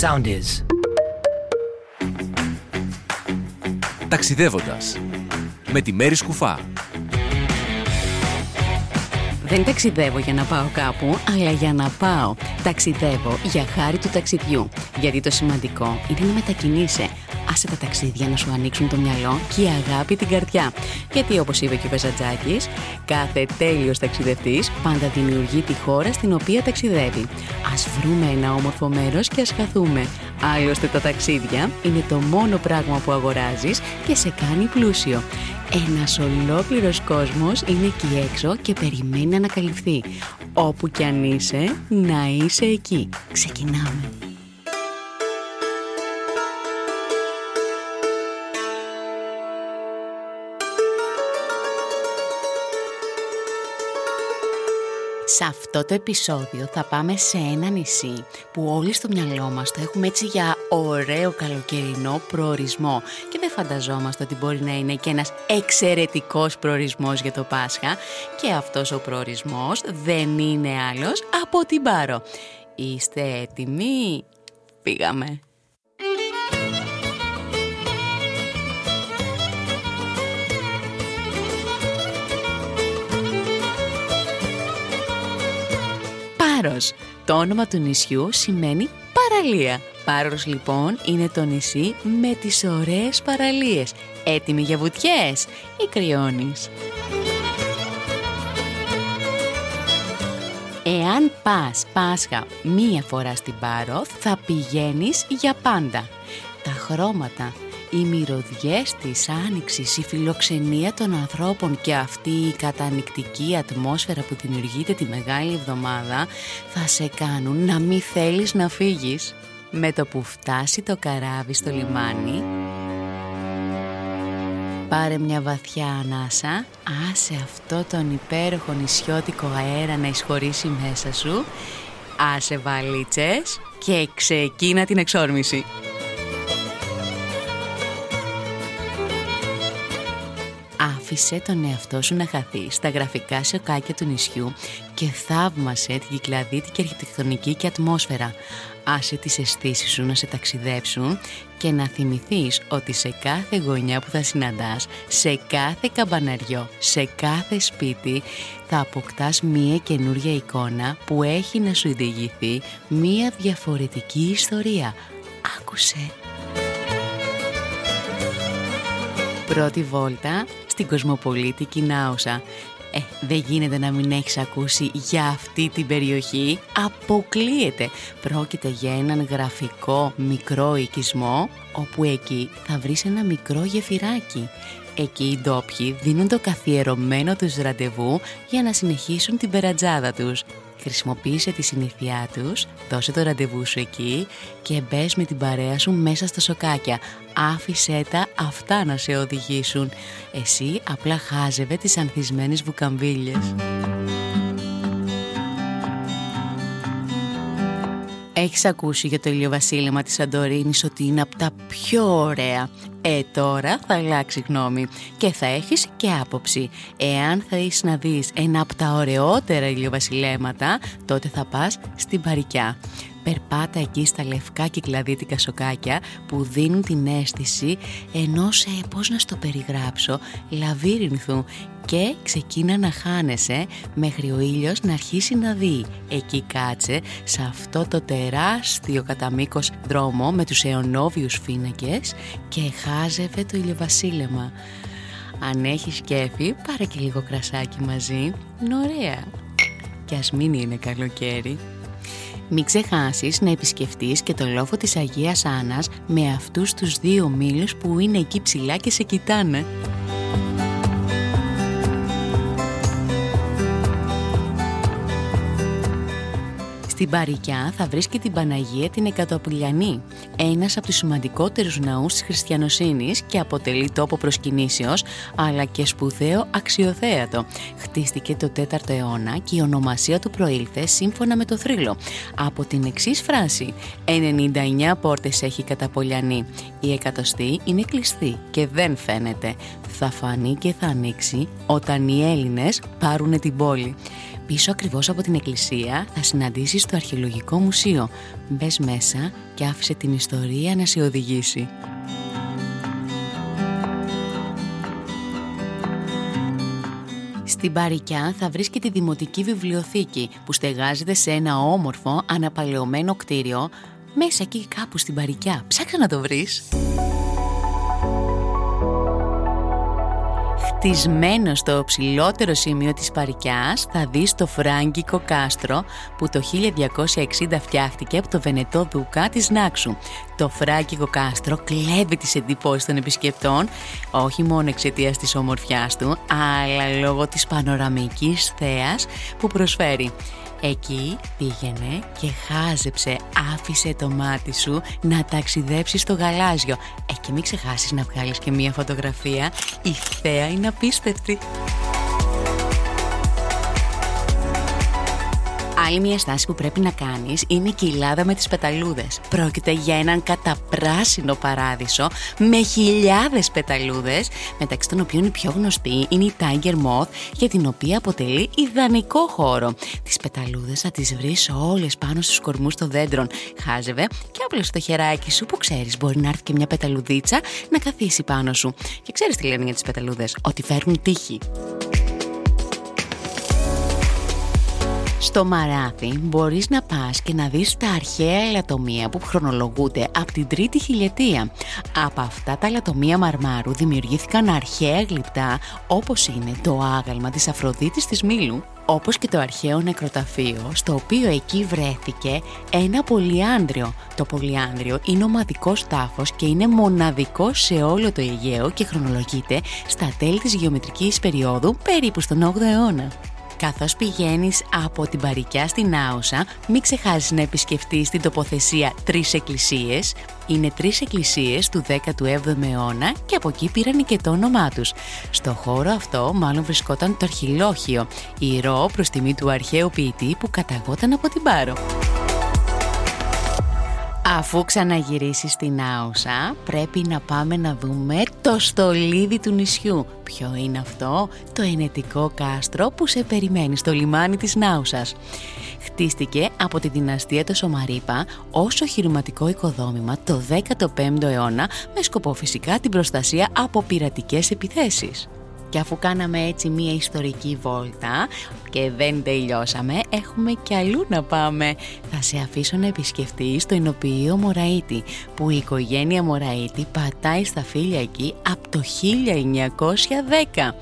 sound is. Ταξιδεύοντας με τη Μέρη Σκουφά. Δεν ταξιδεύω για να πάω κάπου, αλλά για να πάω. Ταξιδεύω για χάρη του ταξιδιού. Γιατί το σημαντικό είναι να μετακινείσαι. Άσε τα ταξίδια να σου ανοίξουν το μυαλό και η αγάπη την καρδιά. Γιατί όπως είπε και ο Πεζατζάκης, κάθε τέλειος ταξιδευτής πάντα δημιουργεί τη χώρα στην οποία ταξιδεύει. Ας βρούμε ένα όμορφο μέρος και ας χαθούμε. Άλλωστε τα ταξίδια είναι το μόνο πράγμα που αγοράζεις και σε κάνει πλούσιο. Ένας ολόκληρος κόσμος είναι εκεί έξω και περιμένει να ανακαλυφθεί. Όπου κι αν είσαι, να είσαι εκεί. Ξεκινάμε. Σε αυτό το επεισόδιο θα πάμε σε ένα νησί που όλοι στο μυαλό μας το έχουμε έτσι για ωραίο καλοκαιρινό προορισμό και δεν φανταζόμαστε ότι μπορεί να είναι και ένας εξαιρετικός προορισμός για το Πάσχα και αυτός ο προορισμός δεν είναι άλλος από την Πάρο. Είστε έτοιμοι; Πήγαμε! Πάρος. Το όνομα του νησιού σημαίνει παραλία. Πάρος λοιπόν είναι το νησί με τις ωραίες παραλίες. Έτοιμοι για βουτιές ή κρυώνεις. Εάν πας Πάσχα μία φορά στην Πάρο θα πηγαίνεις για πάντα. Τα χρώματα, οι μυρωδιές της άνοιξης, η φιλοξενία των ανθρώπων και αυτή η κατανικτική ατμόσφαιρα που δημιουργείται τη Μεγάλη Εβδομάδα θα σε κάνουν να μην θέλεις να φύγεις. Με το που φτάσει το καράβι στο λιμάνι, πάρε μια βαθιά ανάσα, άσε αυτό τον υπέροχο νησιώτικο αέρα να εισχωρήσει μέσα σου, άσε βαλίτσες και ξεκίνα την εξόρμηση. Άφησε τον εαυτό σου να χαθεί στα γραφικά σοκάκια του νησιού και θαύμασε την κυκλαδίτικη αρχιτεκτονική και ατμόσφαιρα. Άσε τις αισθήσεις σου να σε ταξιδέψουν και να θυμηθείς ότι σε κάθε γωνιά που θα συναντάς, σε κάθε καμπαναριό, σε κάθε σπίτι θα αποκτάς μία καινούρια εικόνα που έχει να σου διηγηθεί μία διαφορετική ιστορία. Άκουσε! Πρώτη βόλτα στην Κοσμοπολίτη Νάουσα. Ε, δεν γίνεται να μην έχεις ακούσει για αυτή την περιοχή. Αποκλείεται. Πρόκειται για έναν γραφικό μικρό οικισμό, όπου εκεί θα βρεις ένα μικρό γεφυράκι. Εκεί οι ντόπιοι δίνουν το καθιερωμένο τους ραντεβού για να συνεχίσουν την περατζάδα τους. Χρησιμοποίησε τη συνήθειά τους, δώσε το ραντεβού σου εκεί και μπες με την παρέα σου μέσα στα σοκάκια. Άφησέ τα αυτά να σε οδηγήσουν. Εσύ απλά χάζευε τις ανθισμένες βουκαμβίλες. Έχεις ακούσει για το ηλιοβασίλεμα της Σαντορίνης ότι είναι από τα πιο ωραία; Ε, τώρα θα αλλάξει γνώμη και θα έχεις και άποψη. Εάν θέλεις να δεις ένα από τα ωραιότερα ηλιοβασιλέματα, τότε θα πας στην Παρικιά. Περπάτα εκεί στα λευκά κυκλαδίτικα σοκάκια που δίνουν την αίσθηση ενός, ε, πώς να στο περιγράψω, λαβύρινθου και ξεκίνα να χάνεσαι μέχρι ο ήλιος να αρχίσει να δει. Εκεί κάτσε σε αυτό το τεράστιο κατά μήκος δρόμο με τους αιωνόβιους φύνακες και χάζευε το ηλιοβασίλεμα. Αν έχεις κέφι πάρε και λίγο κρασάκι μαζί, είναι ωραία. Και ας μην είναι καλοκαίρι. Μην ξεχάσεις να επισκεφτείς και το λόφο της Αγίας Άννας με αυτούς τους δύο μήλους που είναι εκεί ψηλά και σε κοιτάνε. Στην Παρικιά θα βρεις και την Παναγία την Εκατοπηλιανή, ένας από τους σημαντικότερους ναούς της χριστιανοσύνης και αποτελεί τόπο προσκυνήσεως, αλλά και σπουδαίο αξιοθέατο. Χτίστηκε το 4ο αιώνα και η ονομασία του προήλθε σύμφωνα με το θρύλο. Από την εξής φράση «99 πόρτες έχει Καταπολιανή, η εκατοστή είναι κλειστή και δεν φαίνεται. Θα φανεί και θα ανοίξει όταν οι Έλληνες πάρουν την πόλη». Πίσω ακριβώς από την εκκλησία θα συναντήσεις το Αρχαιολογικό Μουσείο. Μπες μέσα και άφησε την ιστορία να σε οδηγήσει. Στην Παρικιά θα βρεις και τη Δημοτική Βιβλιοθήκη που στεγάζεται σε ένα όμορφο αναπαλαιωμένο κτίριο μέσα εκεί κάπου στην Παρικιά. Ψάξα να το βρεις. Χτισμένο στο ψηλότερο σημείο της Παρικιάς θα δεις το Φράγκικο κάστρο που το 1260 φτιάχτηκε από το Βενετό Δούκα της Νάξου. Το Φράγκικο κάστρο κλέβει τις εντυπώσεις των επισκεπτών όχι μόνο εξαιτίας της ομορφιάς του αλλά λόγω της πανοραμικής θέας που προσφέρει. Εκεί πήγαινε και χάζεψε, άφησε το μάτι σου να ταξιδέψεις στο γαλάζιο. Ε, και μην ξεχάσεις να βγάλεις και μία φωτογραφία, η θέα είναι απίστευτη. Άλλη μια στάση που πρέπει να κάνεις είναι η κοιλάδα με τις πεταλούδες. Πρόκειται για έναν καταπράσινο παράδεισο με χιλιάδες πεταλούδες, μεταξύ των οποίων η πιο γνωστή είναι η Tiger Moth, για την οποία αποτελεί ιδανικό χώρο. Τις πεταλούδες θα τις βρεις όλες πάνω στους κορμούς των δέντρων. Χάζευε και άπλωσε το χεράκι σου που ξέρεις μπορεί να έρθει και μια πεταλουδίτσα να καθίσει πάνω σου. Και ξέρεις τι λένε για τις πεταλούδες, ότι φέρνουν τύχη. Στο Μαράθι μπορείς να πας και να δεις τα αρχαία ελαττωμία που χρονολογούνται από την τρίτη χιλιετία. Από αυτά τα ελαττωμία μαρμάρου δημιουργήθηκαν αρχαία γλυπτά όπως είναι το άγαλμα της Αφροδίτης της Μήλου όπως και το αρχαίο νεκροταφείο, στο οποίο εκεί βρέθηκε ένα πολυάνδριο. Το πολυάνδριο είναι ομαδικός τάφος και είναι μοναδικό σε όλο το Αιγαίο και χρονολογείται στα τέλη της γεωμετρικής περίοδου περίπου στον 8ο αιώνα. Καθώς πηγαίνεις από την Παρικιά στην Άουσα, μην ξεχάσεις να επισκεφτείς την τοποθεσία Τρεις Εκκλησίες. Είναι τρεις εκκλησίες του 17ου αιώνα και από εκεί πήραν και το όνομά τους. Στο χώρο αυτό μάλλον βρισκόταν το αρχιλόχιο, ηρώο προς τιμή του αρχαίου ποιητή που καταγόταν από την Πάρο. Αφού ξαναγυρίσεις στην Άουσα, πρέπει να πάμε να δούμε το στολίδι του νησιού. Ποιο είναι αυτό; Το ενετικό κάστρο που σε περιμένει στο λιμάνι της Νάουσας. Χτίστηκε από τη δυναστεία του Σομαρίπα ως οχυρηματικό οικοδόμημα το 15ο αιώνα με σκοπό φυσικά την προστασία από πειρατικές επιθέσεις. Και αφού κάναμε έτσι μία ιστορική βόλτα και δεν τελειώσαμε, έχουμε κι αλλού να πάμε. Θα σε αφήσω να επισκεφτείς το ενοποιείο Μωραήτη, που η οικογένεια Μωραήτη πατάει στα φίλια εκεί από το 1910.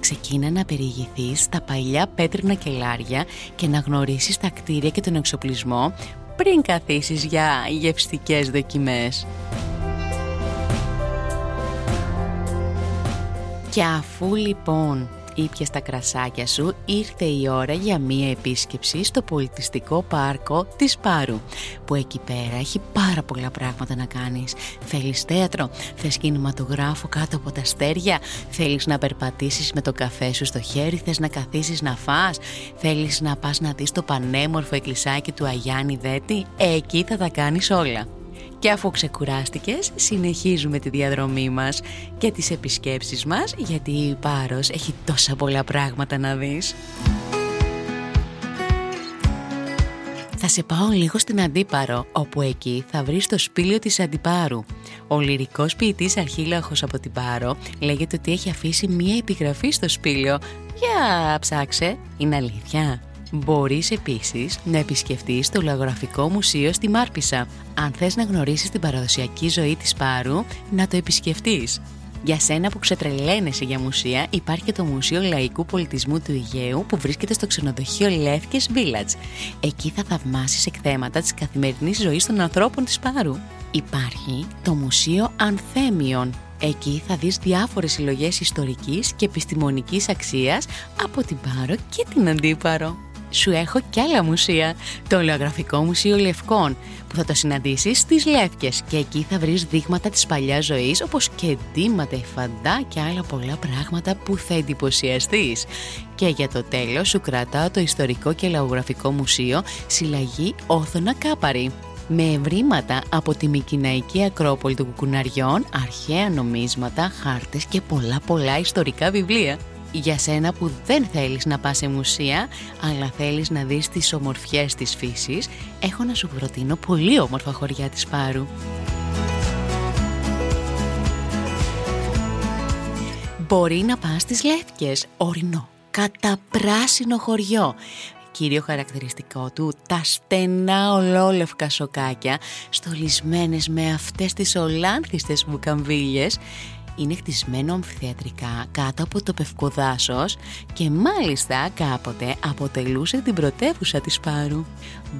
Ξεκίνα να περιηγηθείς στα παλιά πέτρινα κελάρια και να γνωρίσεις τα κτίρια και τον εξοπλισμό πριν καθίσεις για γευστικές δοκιμές. Και αφού λοιπόν ήπιες τα κρασάκια σου, ήρθε η ώρα για μία επίσκεψη στο πολιτιστικό πάρκο της Πάρου, που εκεί πέρα έχει πάρα πολλά πράγματα να κάνεις. Θέλεις θέατρο, θες κινηματογράφο κάτω από τα αστέρια, θέλεις να περπατήσεις με το καφέ σου στο χέρι, θες να καθίσεις να φας, θέλεις να πας να δεις το πανέμορφο εκκλησάκι του Αγιάννη Δέτη, εκεί θα τα κάνεις όλα. Και αφού ξεκουράστηκες, συνεχίζουμε τη διαδρομή μας και τις επισκέψεις μας, γιατί η Πάρος έχει τόσα πολλά πράγματα να δεις. Θα σε πάω λίγο στην Αντίπαρο, όπου εκεί θα βρεις το σπήλιο της Αντιπάρου. Ο λυρικός ποιητής Αρχίλαχος από την Πάρο λέγεται ότι έχει αφήσει μία επιγραφή στο σπήλιο. Για ψάξε, είναι αλήθεια. Μπορείς επίσης να επισκεφτείς το Λαγογραφικό Μουσείο στη Μάρπισσα. Αν θες να γνωρίσεις την παραδοσιακή ζωή της Πάρου, να το επισκεφτείς. Για σένα που ξετρελαίνεσαι για μουσεία, υπάρχει και το Μουσείο Λαϊκού Πολιτισμού του Αιγαίου που βρίσκεται στο ξενοδοχείο Λεύκες Village. Εκεί θα θαυμάσεις εκθέματα της καθημερινής ζωής των ανθρώπων της Πάρου. Υπάρχει το Μουσείο Ανθέμιον Εκεί θα δεις διάφορες συλλογές ιστορικής και επιστημονικής αξίας από την Πάρο και την Αντίπαρο σου έχω κι άλλα μουσεία. Το Ολεογραφικό Μουσείο Λευκών, που θα το συναντήσεις στις Λεύκες και εκεί θα βρεις δείγματα της παλιάς ζωής, όπως και ντύματα, φαντά και άλλα πολλά πράγματα που θα εντυπωσιαστείς. Και για το τέλος σου κρατάω το Ιστορικό και Λαογραφικό Μουσείο Συλλαγή Όθωνα Κάπαρη με ευρήματα από τη Μικυναϊκή Ακρόπολη των Κουκουναριών, αρχαία νομίσματα, χάρτες και πολλά πολλά ιστορικά βιβλία. Για σένα που δεν θέλεις να πας σε μουσεία, αλλά θέλεις να δεις τις ομορφιές της φύσης, έχω να σου προτείνω πολύ όμορφα χωριά της Πάρου. Μπορεί να πας στις Λεύκες, ορεινό, καταπράσινο χωριό κύριο χαρακτηριστικό του τα στενά ολόλευκα σοκάκια στολισμένες με αυτές τις ολάνθιστες βουκαμβίλιες είναι χτισμένο αμφιθεατρικά κάτω από το Πευκοδάσος και μάλιστα κάποτε αποτελούσε την πρωτεύουσα της Πάρου.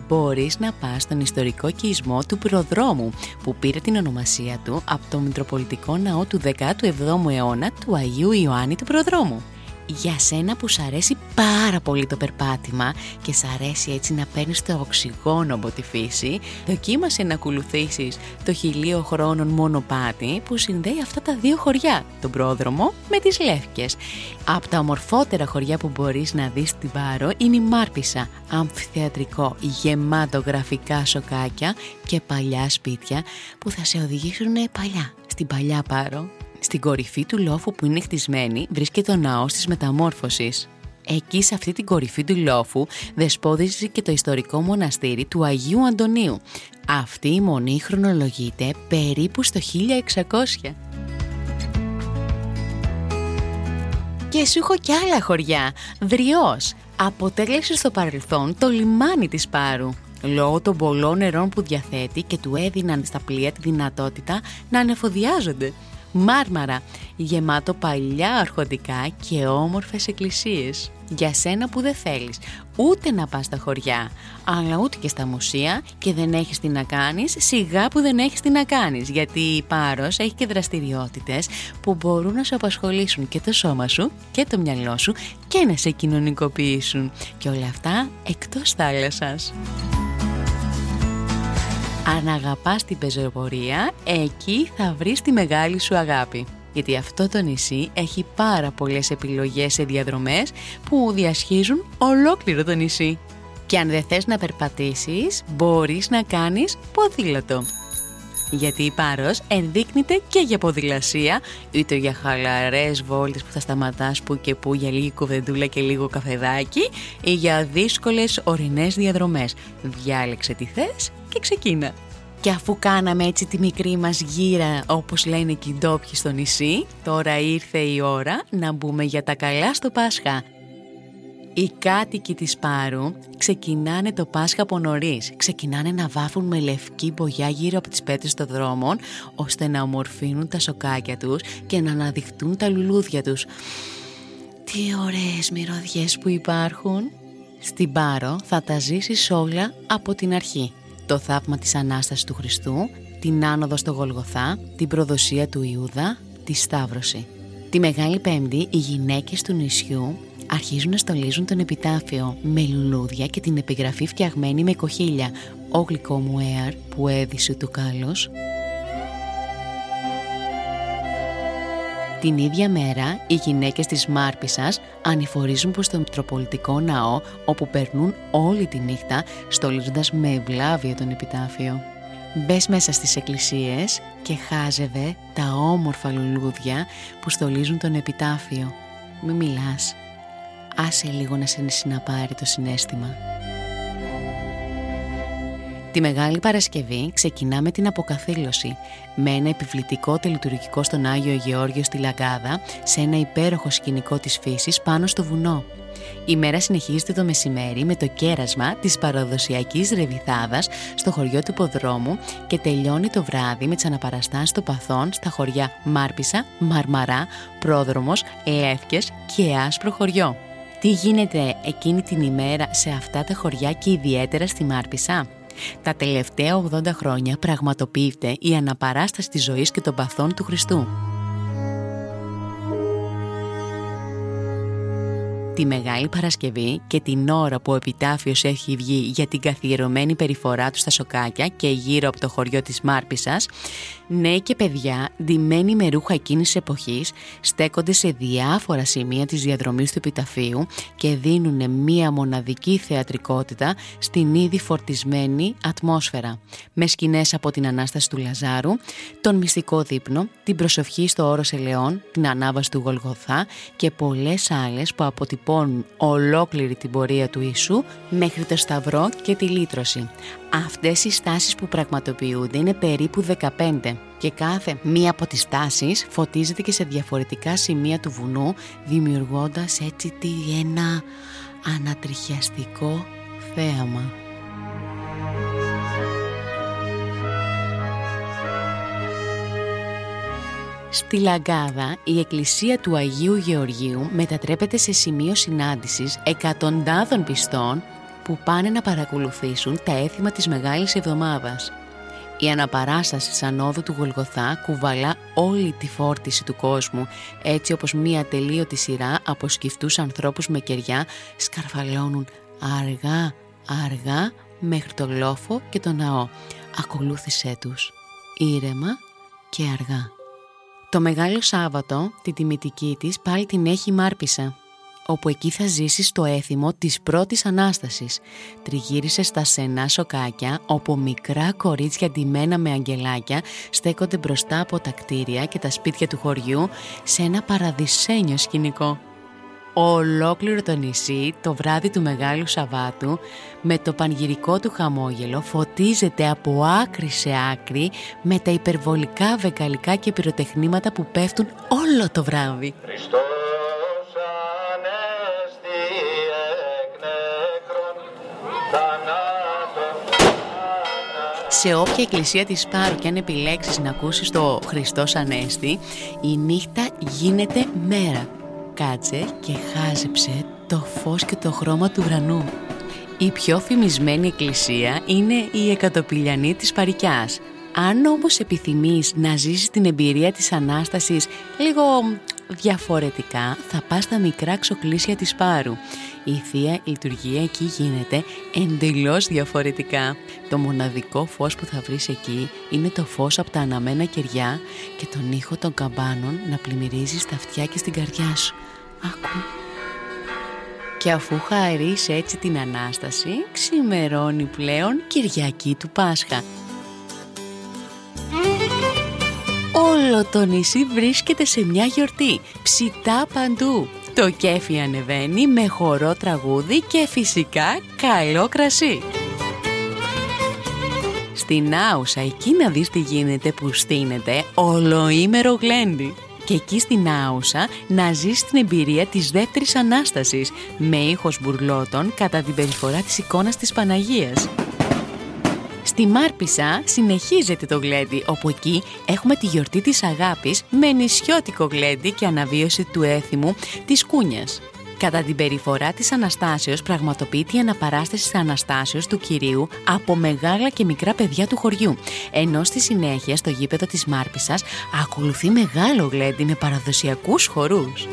Μπορείς να πας στον ιστορικό κεισμό του Προδρόμου που πήρε την ονομασία του από το Μητροπολιτικό Ναό του 17ου αιώνα του Αγίου Ιωάννη του Προδρόμου για σένα που σ' αρέσει πάρα πολύ το περπάτημα και σ' αρέσει έτσι να παίρνεις το οξυγόνο από τη φύση, δοκίμασε να ακολουθήσεις το χιλίο χρόνων μονοπάτι που συνδέει αυτά τα δύο χωριά, τον πρόδρομο με τις Λεύκες. Από τα ομορφότερα χωριά που μπορείς να δεις στην Πάρο είναι η Μάρπισσα, αμφιθεατρικό, γεμάτο γραφικά σοκάκια και παλιά σπίτια που θα σε οδηγήσουν παλιά, στην παλιά Πάρο. Στην κορυφή του λόφου που είναι χτισμένη βρίσκεται ο ναός της μεταμόρφωσης. Εκεί σε αυτή την κορυφή του λόφου δεσπόδιζε και το ιστορικό μοναστήρι του Αγίου Αντωνίου. Αυτή η μονή χρονολογείται περίπου στο 1600. Και σου έχω κι άλλα χωριά. Δριός. Αποτέλεσε στο παρελθόν το λιμάνι της Πάρου. Λόγω των πολλών νερών που διαθέτει και του έδιναν στα πλοία τη δυνατότητα να ανεφοδιάζονται. Μάρμαρα, γεμάτο παλιά αρχοντικά και όμορφες εκκλησίες. Για σένα που δεν θέλεις ούτε να πας στα χωριά, αλλά ούτε και στα μουσεία και δεν έχεις τι να κάνεις, σιγά που δεν έχεις τι να κάνεις, γιατί η Πάρος έχει και δραστηριότητες που μπορούν να σου απασχολήσουν και το σώμα σου και το μυαλό σου και να σε κοινωνικοποιήσουν. Και όλα αυτά εκτός θάλασσας. Αν αγαπάς την πεζοπορία, εκεί θα βρεις τη μεγάλη σου αγάπη. Γιατί αυτό το νησί έχει πάρα πολλές επιλογές σε διαδρομές που διασχίζουν ολόκληρο το νησί. Και αν δεν θες να περπατήσεις, μπορείς να κάνεις ποδήλατο. Γιατί η Πάρος ενδείκνυται και για ποδηλασία, είτε για χαλαρές βόλτες που θα σταματάς που και που για λίγη κουβεντούλα και λίγο καφεδάκι, ή για δύσκολες ορεινές διαδρομές. Διάλεξε τι θες και ξεκίνα. Και αφού κάναμε έτσι τη μικρή μας γύρα όπως λένε και οι ντόπιοι στο νησί, τώρα ήρθε η ώρα να μπούμε για τα καλά στο Πάσχα. Οι κάτοικοι της Πάρου ξεκινάνε το Πάσχα από νωρίς. Ξεκινάνε να βάφουν με λευκή μπογιά γύρω από τις πέτρες των δρόμων, ώστε να ομορφύνουν τα σοκάκια τους και να αναδειχτούν τα λουλούδια τους. Τι ωραίες μυρωδιές που υπάρχουν! Στην Πάρο θα τα ζήσεις όλα από την αρχή το θαύμα της Ανάστασης του Χριστού, την άνοδο στο Γολγοθά, την προδοσία του Ιούδα, τη Σταύρωση. Τη Μεγάλη Πέμπτη οι γυναίκες του νησιού αρχίζουν να στολίζουν τον επιτάφιο με λουλούδια και την επιγραφή φτιαγμένη με κοχύλια «Ο γλυκό μου έαρ που έδισε το κάλος». Την ίδια μέρα, οι γυναίκες της Μάρπισσας ανηφορίζουν προς το Μητροπολιτικό Ναό, όπου περνούν όλη τη νύχτα στολίζοντας με ευλάβεια τον επιτάφιο. Μπες μέσα στις εκκλησίες και χάζευε τα όμορφα λουλούδια που στολίζουν τον επιτάφιο. Μη μιλάς. Άσε λίγο να σε συναπάρει το συνέστημα. Τη Μεγάλη Παρασκευή ξεκινά με την αποκαθήλωση, με ένα επιβλητικό τελειτουργικό στον Άγιο Γεώργιο στη Λαγκάδα, σε ένα υπέροχο σκηνικό της φύσης πάνω στο βουνό. Η μέρα συνεχίζεται το μεσημέρι με το κέρασμα της παραδοσιακής ρεβιθάδας στο χωριό του Ποδρόμου και τελειώνει το βράδυ με τις αναπαραστάσεις των παθών στα χωριά Μάρπισα, Μαρμαρά, Πρόδρομος, Λεύκες και Άσπρο χωριό. Τι γίνεται εκείνη την ημέρα σε αυτά τα χωριά και ιδιαίτερα στη Μάρπισα; Τα τελευταία 80 χρόνια πραγματοποιείται η αναπαράσταση της ζωής και των παθών του Χριστού. Τη Μεγάλη Παρασκευή και την ώρα που ο επιτάφιος έχει βγει για την καθιερωμένη περιφορά του στα σοκάκια και γύρω από το χωριό της Μάρπισας, νέοι και παιδιά, ντυμένοι με ρούχα εκείνης της εποχής, στέκονται σε διάφορα σημεία της διαδρομής του επιταφείου και δίνουν μία μοναδική θεατρικότητα στην ήδη φορτισμένη ατμόσφαιρα, με σκηνές από την Ανάσταση του Λαζάρου, τον μυστικό δείπνο, την προσευχή στο όρος Ελαιών, την ανάβαση του Γολγοθά και πολλές άλλες που αποτυπώνουν ολόκληρη την πορεία του Ιησού μέχρι το Σταυρό και τη Λύτρωση. Αυτές οι στάσεις που πραγματοποιούνται είναι περίπου 15 και κάθε μία από τις στάσεις φωτίζεται και σε διαφορετικά σημεία του βουνού δημιουργώντας έτσι τι ένα ανατριχιαστικό θέαμα. Στη Λαγκάδα, η εκκλησία του Αγίου Γεωργίου μετατρέπεται σε σημείο συνάντησης εκατοντάδων πιστών που πάνε να παρακολουθήσουν τα έθιμα της Μεγάλης Εβδομάδας. Η αναπαράσταση της ανόδου του Γολγοθά κουβαλά όλη τη φόρτιση του κόσμου, έτσι όπως μία τελείωτη σειρά από σκυφτούς ανθρώπους με κεριά σκαρφαλώνουν αργά, αργά μέχρι το λόφο και το ναό. Ακολούθησέ τους, ήρεμα και αργά. Το Μεγάλο Σάββατο, τη τιμητική της, πάλι την έχει Μάρπισα, όπου εκεί θα ζήσεις το έθιμο της πρώτης Ανάστασης. Τριγύρισε στα σενά σοκάκια, όπου μικρά κορίτσια ντυμένα με αγγελάκια στέκονται μπροστά από τα κτίρια και τα σπίτια του χωριού σε ένα παραδεισένιο σκηνικό ολόκληρο το νησί το βράδυ του Μεγάλου Σαββάτου με το πανγυρικό του χαμόγελο φωτίζεται από άκρη σε άκρη με τα υπερβολικά βεκαλικά και πυροτεχνήματα που πέφτουν όλο το βράδυ. σε όποια εκκλησία της Πάρου και αν επιλέξεις να ακούσεις το Χριστός Ανέστη, η νύχτα γίνεται μέρα κάτσε και χάζεψε το φως και το χρώμα του ουρανού. Η πιο φημισμένη εκκλησία είναι η Εκατοπηλιανή της Παρικιάς. Αν όμως επιθυμείς να ζήσεις την εμπειρία της Ανάστασης λίγο διαφορετικά, θα πας στα μικρά ξοκλήσια της Πάρου. Η Θεία Λειτουργία εκεί γίνεται εντελώς διαφορετικά. Το μοναδικό φως που θα βρεις εκεί είναι το φως από τα αναμένα κεριά και τον ήχο των καμπάνων να πλημμυρίζεις στα αυτιά και στην καρδιά σου. Άκου. Και αφού χαρίσει έτσι την Ανάσταση, ξημερώνει πλέον Κυριακή του Πάσχα. Όλο το νησί βρίσκεται σε μια γιορτή, ψητά παντού. Το κέφι ανεβαίνει με χορό τραγούδι και φυσικά καλό κρασί. Στην Άουσα εκεί να δεις τι γίνεται που στείνεται ολοήμερο γλέντι και εκεί στην Άουσα να ζεις την εμπειρία της δεύτερης Ανάστασης με ήχος μπουρλότων κατά την περιφορά της εικόνας της Παναγίας. Στη Μάρπισα συνεχίζεται το γλέντι, όπου εκεί έχουμε τη γιορτή της αγάπης με νησιώτικο γλέντι και αναβίωση του έθιμου της κούνιας. Κατά την περιφορά της Αναστάσεως πραγματοποιείται η αναπαράσταση της Αναστάσεως του Κυρίου από μεγάλα και μικρά παιδιά του χωριού, ενώ στη συνέχεια στο γήπεδο της Μάρπισας ακολουθεί μεγάλο γλέντι με παραδοσιακούς χορούς.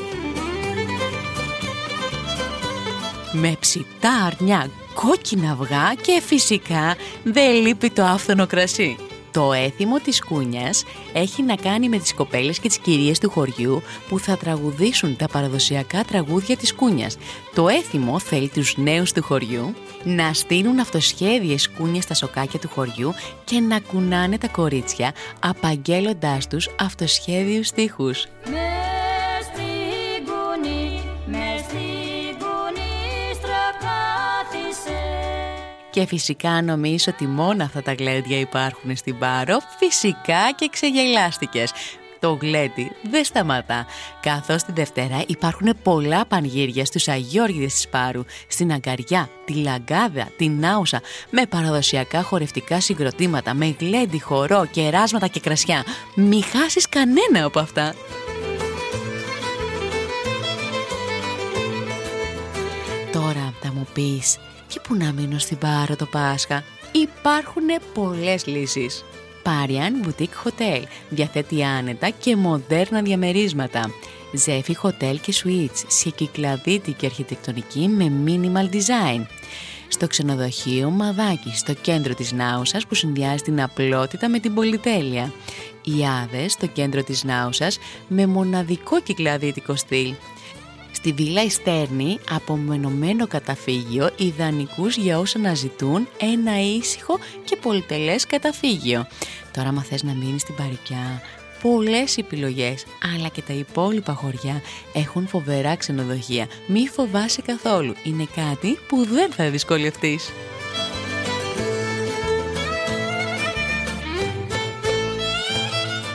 Με ψητά αρνιά, κόκκινα αυγά και φυσικά δεν λείπει το άφθονο κρασί. Το έθιμο της κούνιας έχει να κάνει με τις κοπέλες και τις κυρίες του χωριού που θα τραγουδήσουν τα παραδοσιακά τραγούδια της κούνιας. Το έθιμο θέλει τους νέους του χωριού να στείλουν αυτοσχέδιες κούνιες στα σοκάκια του χωριού και να κουνάνε τα κορίτσια απαγγέλλοντάς τους αυτοσχέδιους στίχους. Και φυσικά νομίζω ότι μόνο αυτά τα γλέντια υπάρχουν στην Πάρο, φυσικά και ξεγελάστηκες. Το γλέντι δεν σταματά, καθώς τη Δευτέρα υπάρχουν πολλά πανγύρια στους Αγιώργιδες της Πάρου, στην Αγκαριά, τη Λαγκάδα, την Άουσα, με παραδοσιακά χορευτικά συγκροτήματα, με γλέντι, χορό, κεράσματα και κρασιά. Μη χάσεις κανένα από αυτά. Τώρα θα μου πεις και που να μείνω στην Πάρο το Πάσχα. Υπάρχουν πολλές λύσεις. Parian Boutique Hotel. Διαθέτει άνετα και μοντέρνα διαμερίσματα. Ζέφι Hotel και Suites σε κυκλαδίτικη αρχιτεκτονική με minimal design. Στο ξενοδοχείο Μαδάκι, στο κέντρο της Νάουσας που συνδυάζει την απλότητα με την πολυτέλεια. Οι Άδες στο κέντρο της Νάουσας με μοναδικό κυκλαδίτικο στυλ στη Βίλα Ιστέρνη απομενωμένο καταφύγιο ιδανικούς για όσοι αναζητούν ένα ήσυχο και πολυτελές καταφύγιο. Τώρα άμα θες να μείνεις στην Παρικιά, πολλές επιλογές, αλλά και τα υπόλοιπα χωριά έχουν φοβερά ξενοδοχεία. Μη φοβάσαι καθόλου, είναι κάτι που δεν θα δυσκολευτείς.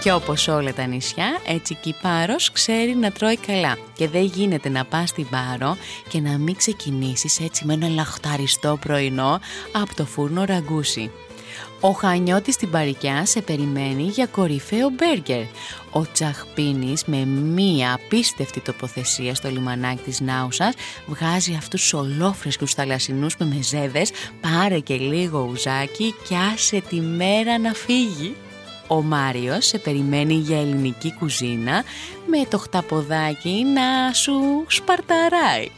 Και όπως όλα τα νησιά, έτσι και η Πάρος ξέρει να τρώει καλά. Και δεν γίνεται να πας στην Πάρο και να μην ξεκινήσεις έτσι με ένα λαχταριστό πρωινό από το φούρνο ραγκούσι. Ο Χανιώτης στην Παρικιά σε περιμένει για κορυφαίο μπέργκερ. Ο Τσαχπίνης με μία απίστευτη τοποθεσία στο λιμανάκι της Νάουσας βγάζει αυτούς τους ολόφρεσκους θαλασσινούς με μεζέδες, πάρε και λίγο ουζάκι και άσε τη μέρα να φύγει. Ο Μάριος σε περιμένει για ελληνική κουζίνα με το χταποδάκι να σου σπαρταράει.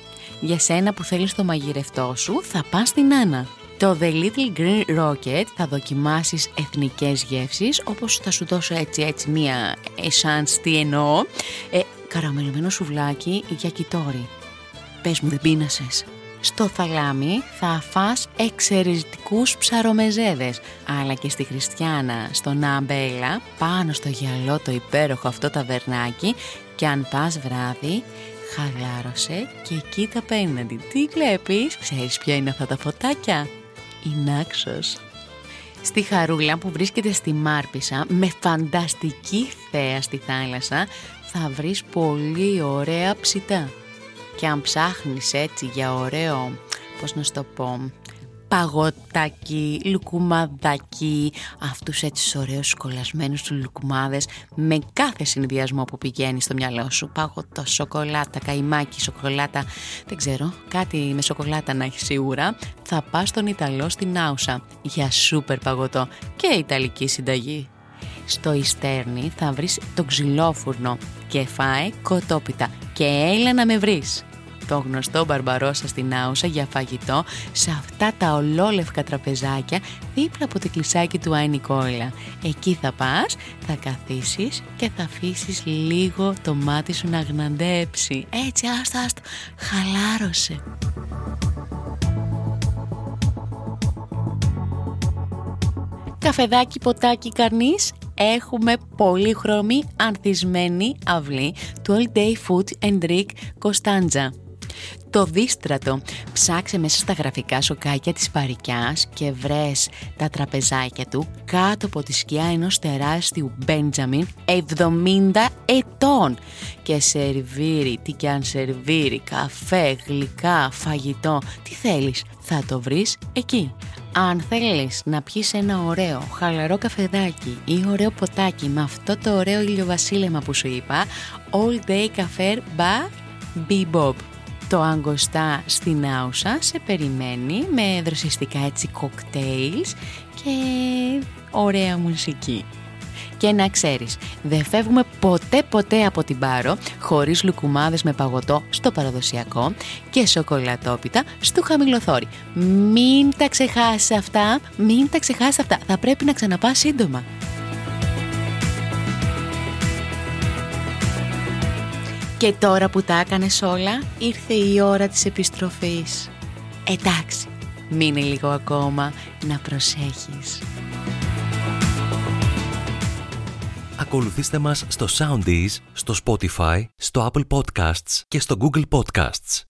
Για σένα που θέλεις το μαγειρευτό σου θα πας στην Άννα. Το The Little Green Rocket θα δοκιμάσεις εθνικές γεύσεις όπως θα σου δώσω έτσι έτσι μία εσάνς τι εννοώ ε, καραμελωμένο σουβλάκι για κιτόρι. Πες μου δεν πείνασες. Στο θαλάμι θα φας εξαιρετικούς ψαρομεζέδες, αλλά και στη Χριστιάνα, στο Ναμπέλα, πάνω στο γυαλό το υπέροχο αυτό ταβερνάκι και αν πας βράδυ, χαλάρωσε και κοίτα απέναντι. Τι βλέπεις, ξέρεις ποια είναι αυτά τα φωτάκια; Η Νάξος. Στη Χαρούλα που βρίσκεται στη Μάρπισα με φανταστική θέα στη θάλασσα θα βρεις πολύ ωραία ψητά και αν ψάχνεις έτσι για ωραίο, πώς να σου το πω, παγωτάκι, λουκουμαδάκι, αυτούς έτσι ωραίους σκολασμένους τους λουκουμάδες με κάθε συνδυασμό που πηγαίνει στο μυαλό σου. Παγωτό, σοκολάτα, καϊμάκι, σοκολάτα, δεν ξέρω, κάτι με σοκολάτα να έχεις σίγουρα. Θα πας στον Ιταλό στην Άουσα για σούπερ παγωτό και Ιταλική συνταγή. Στο Ιστέρνη θα βρεις το ξυλόφουρνο και φάει κοτόπιτα και έλα να με βρεις το γνωστό Μπαρμπαρόσα στην Άουσα για φαγητό σε αυτά τα ολόλευκα τραπεζάκια δίπλα από το κλεισάκι του Άι Νικόλα. Εκεί θα πας, θα καθίσεις και θα αφήσεις λίγο το μάτι σου να γναντέψει. Έτσι, άστα, άστα, χαλάρωσε. Καφεδάκι, ποτάκι, καρνής, έχουμε πολύχρωμη ανθισμένη αυλή του All Day Food and Drink Κωνσταντζα. Το δίστρατο. Ψάξε μέσα στα γραφικά σοκάκια της παρικιάς και βρες τα τραπεζάκια του κάτω από τη σκιά ενός τεράστιου Μπέντζαμιν 70 ετών και σερβίρι, τι κι αν σερβίρι, καφέ, γλυκά, φαγητό, τι θέλεις, θα το βρεις εκεί. Αν θέλεις να πιεις ένα ωραίο χαλαρό καφεδάκι ή ωραίο ποτάκι με αυτό το ωραίο ηλιοβασίλεμα που σου είπα, All Day Cafe Bar Bebop. Το Αγκοστά στην Άουσα σε περιμένει με δροσιστικά έτσι κοκτέιλς και ωραία μουσική. Και να ξέρεις, δεν φεύγουμε ποτέ ποτέ από την Πάρο χωρίς λουκουμάδες με παγωτό στο παραδοσιακό και σοκολατόπιτα στο χαμηλοθόρι. Μην τα ξεχάσεις αυτά, μην τα ξεχάσεις αυτά. Θα πρέπει να ξαναπάς σύντομα. Και τώρα που τα έκανες όλα, ήρθε η ώρα της επιστροφής. Εντάξει, μείνε λίγο ακόμα να προσέχεις. Ακολουθήστε μας στο Soundees, στο Spotify, στο Apple Podcasts και στο Google Podcasts.